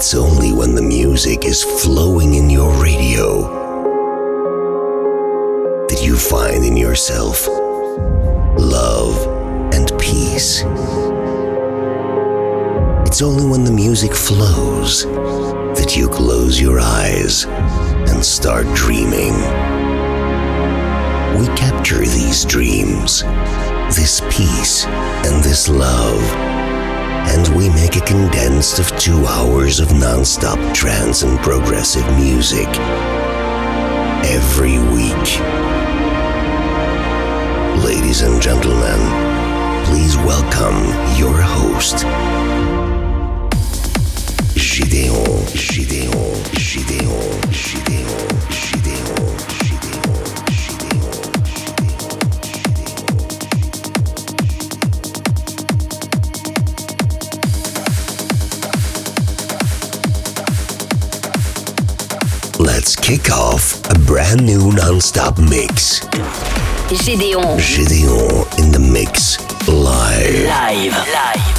It's only when the music is flowing in your radio that you find in yourself love and peace. It's only when the music flows that you close your eyes and start dreaming. We capture these dreams, this peace, and this love, and we make a condensed of two hours of non-stop trance and progressive music. Every week. Ladies and gentlemen, please welcome your host, Gideon, Gideon, Gideon, Gideon, Gideon, Let's kick off a brand new non-stop mix. Gédéon. Gideon in the mix live. Live. Live.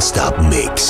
Non-stop mix.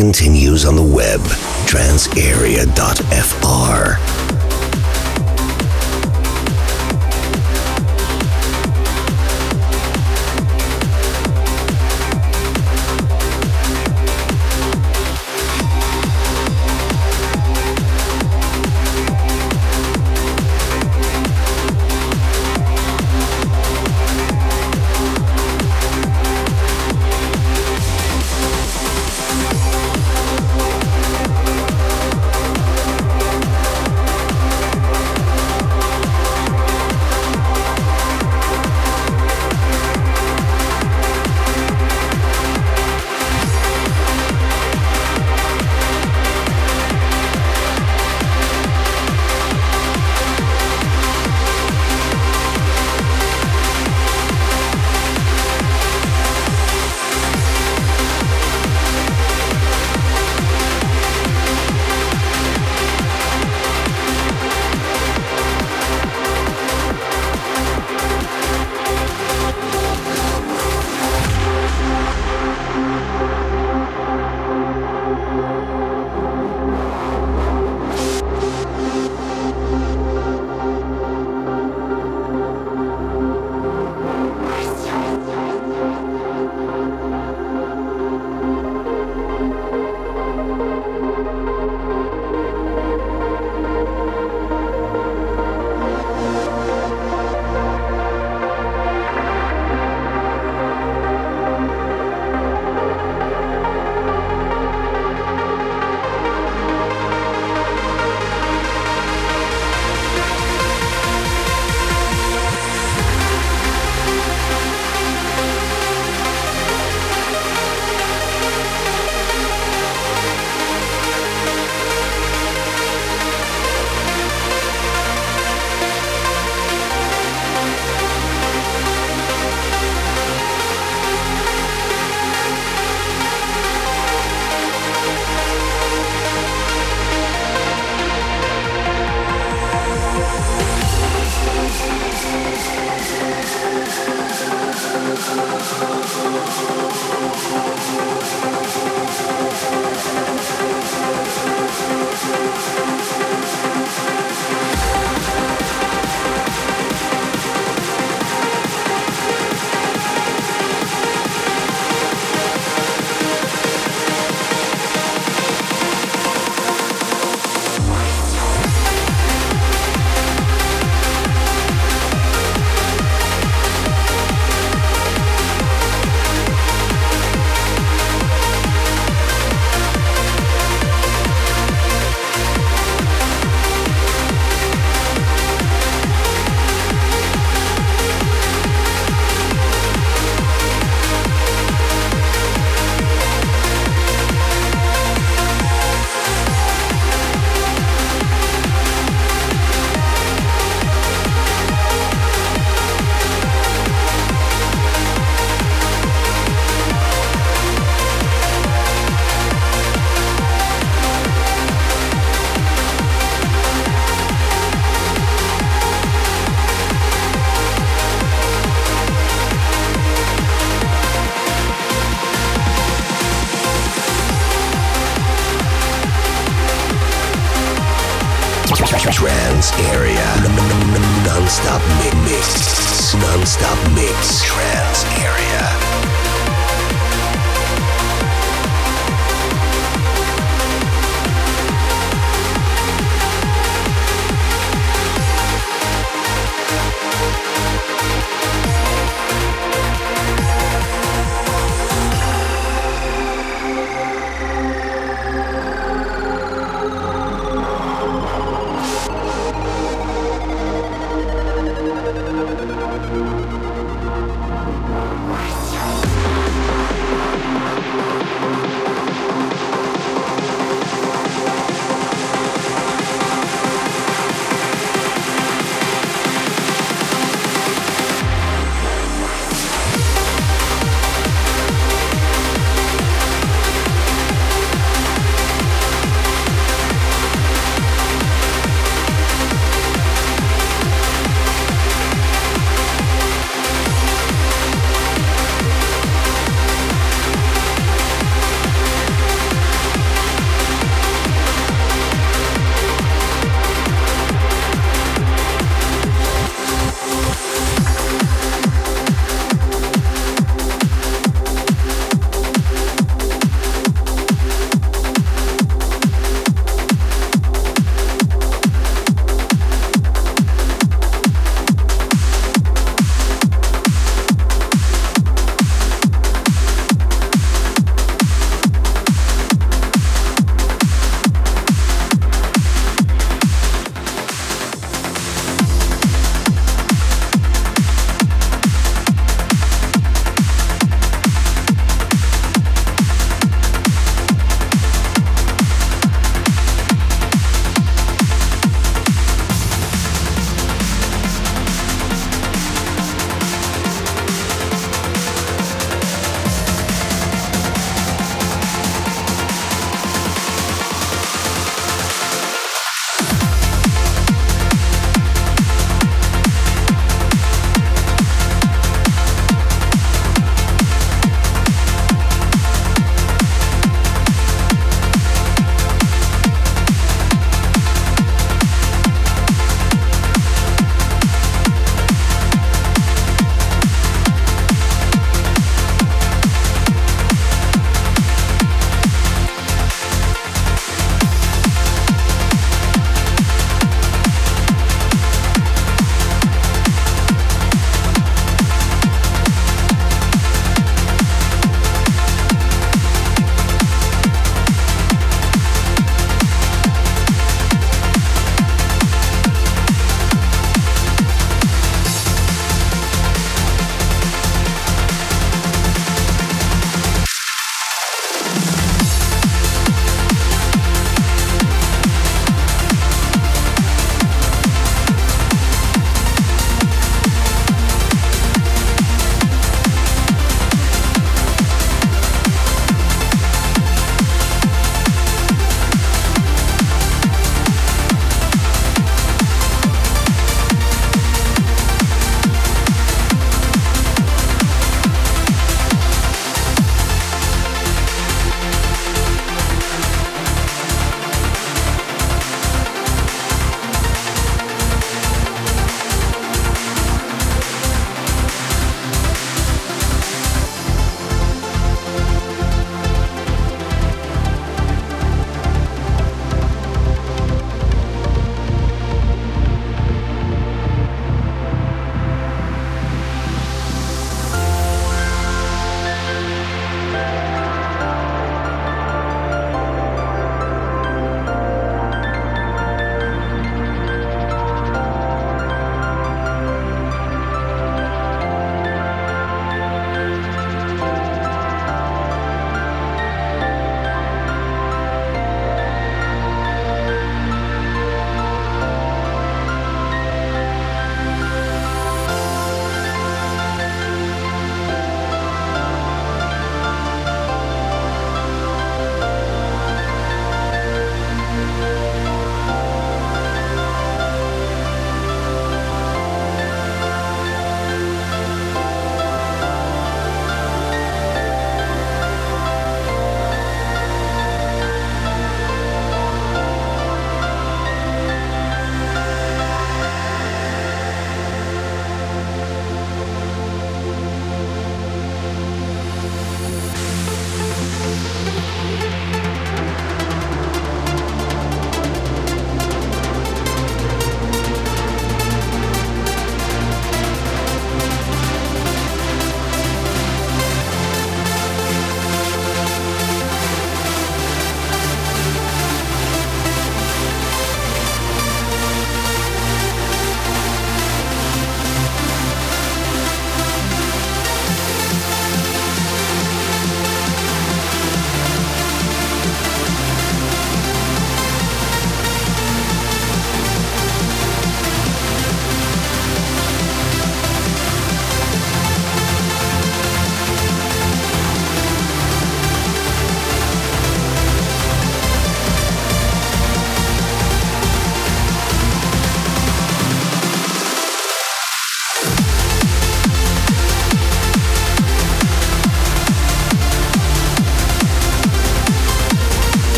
continues on the web, transarea.fr.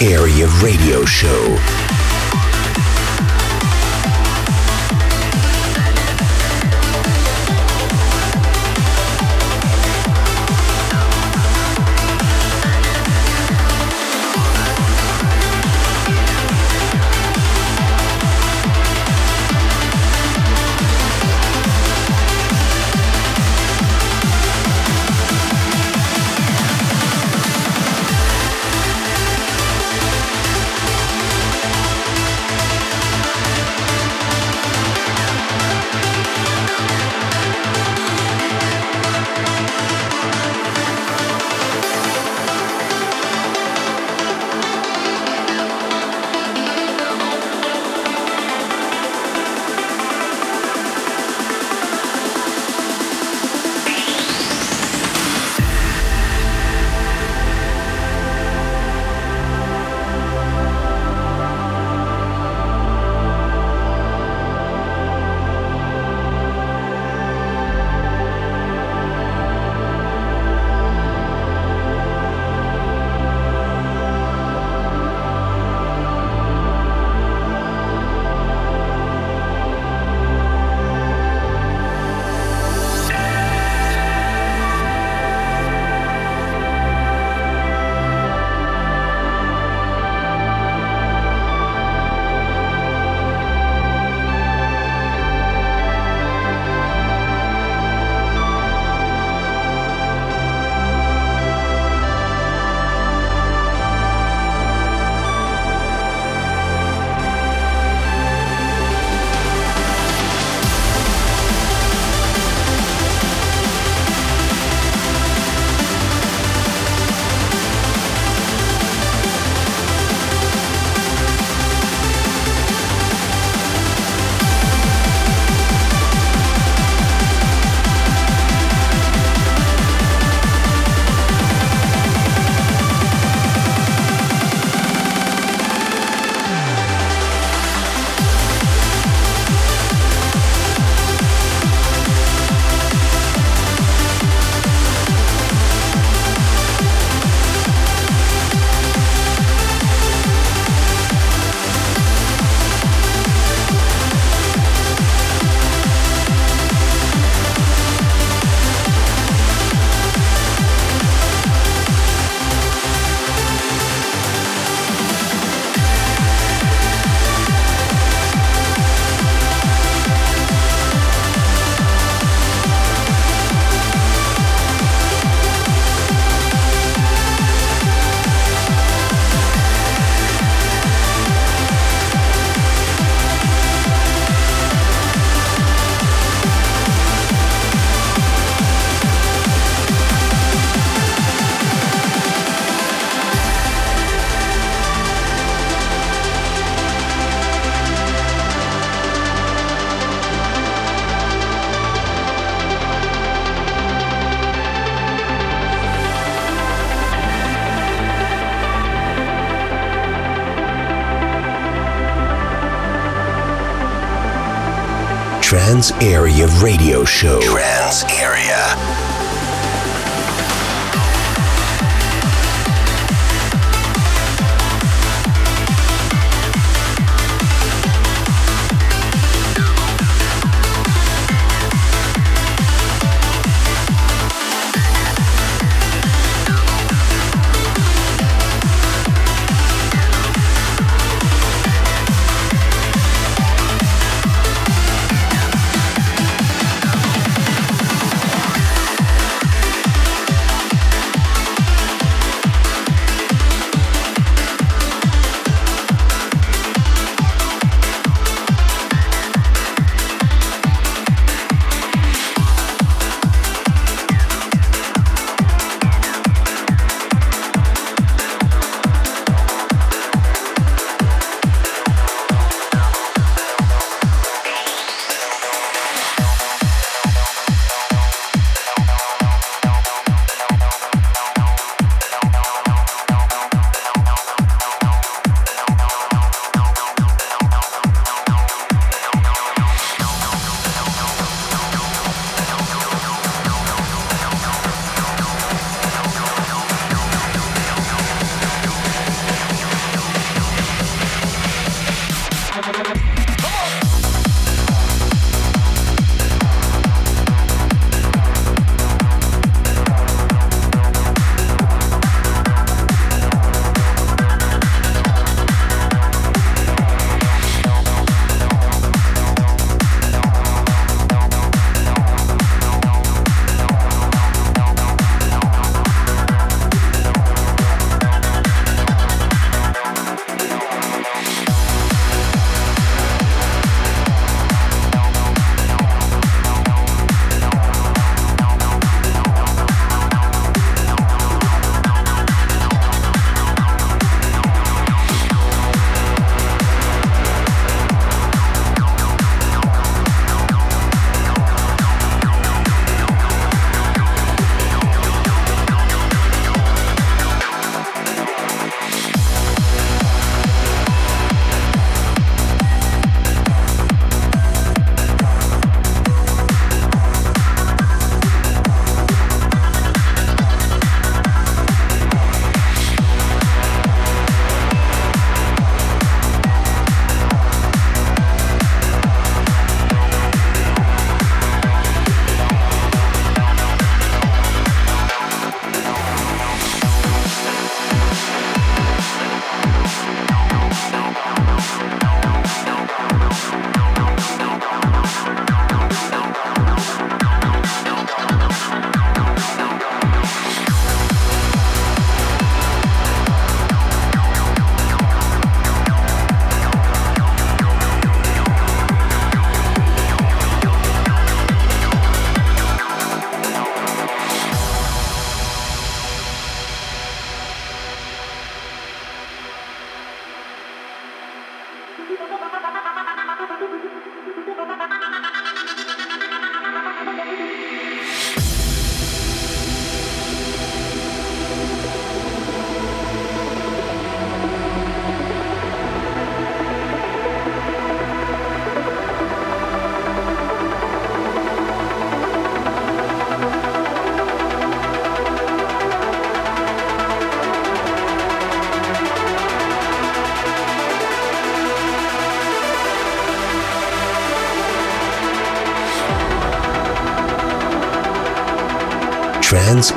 Area Radio Show. Trans Area Radio Show. Trans Area.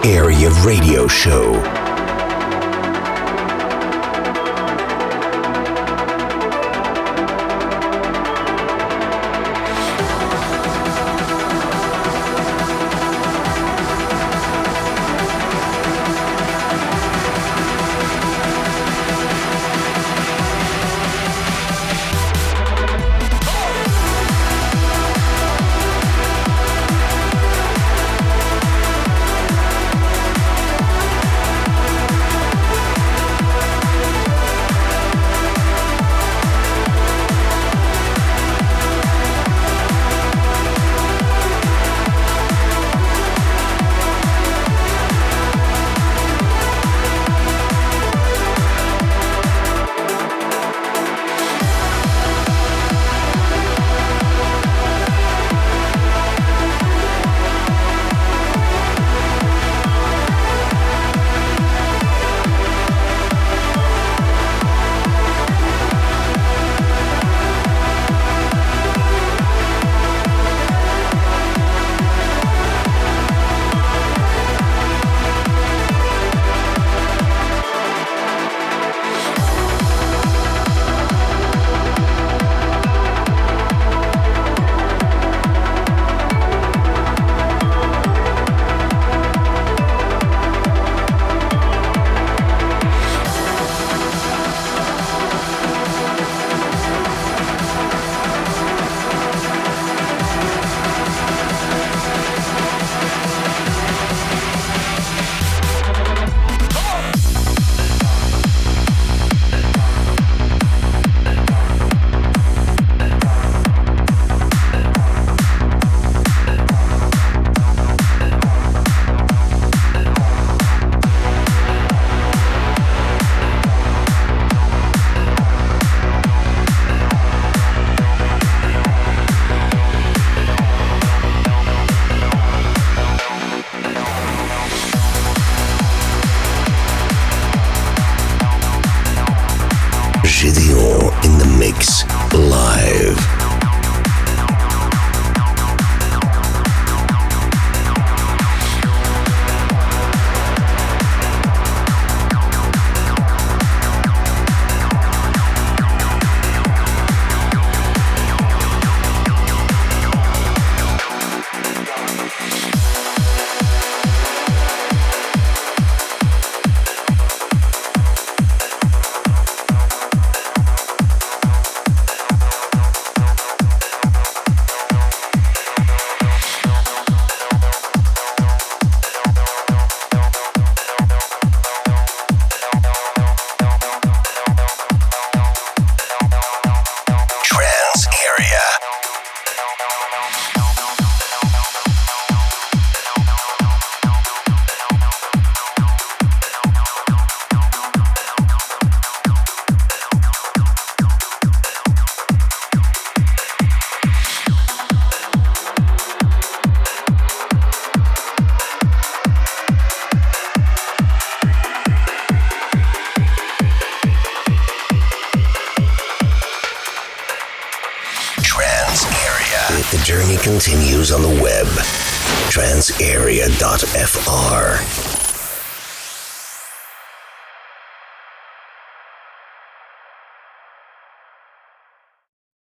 Area Radio Show.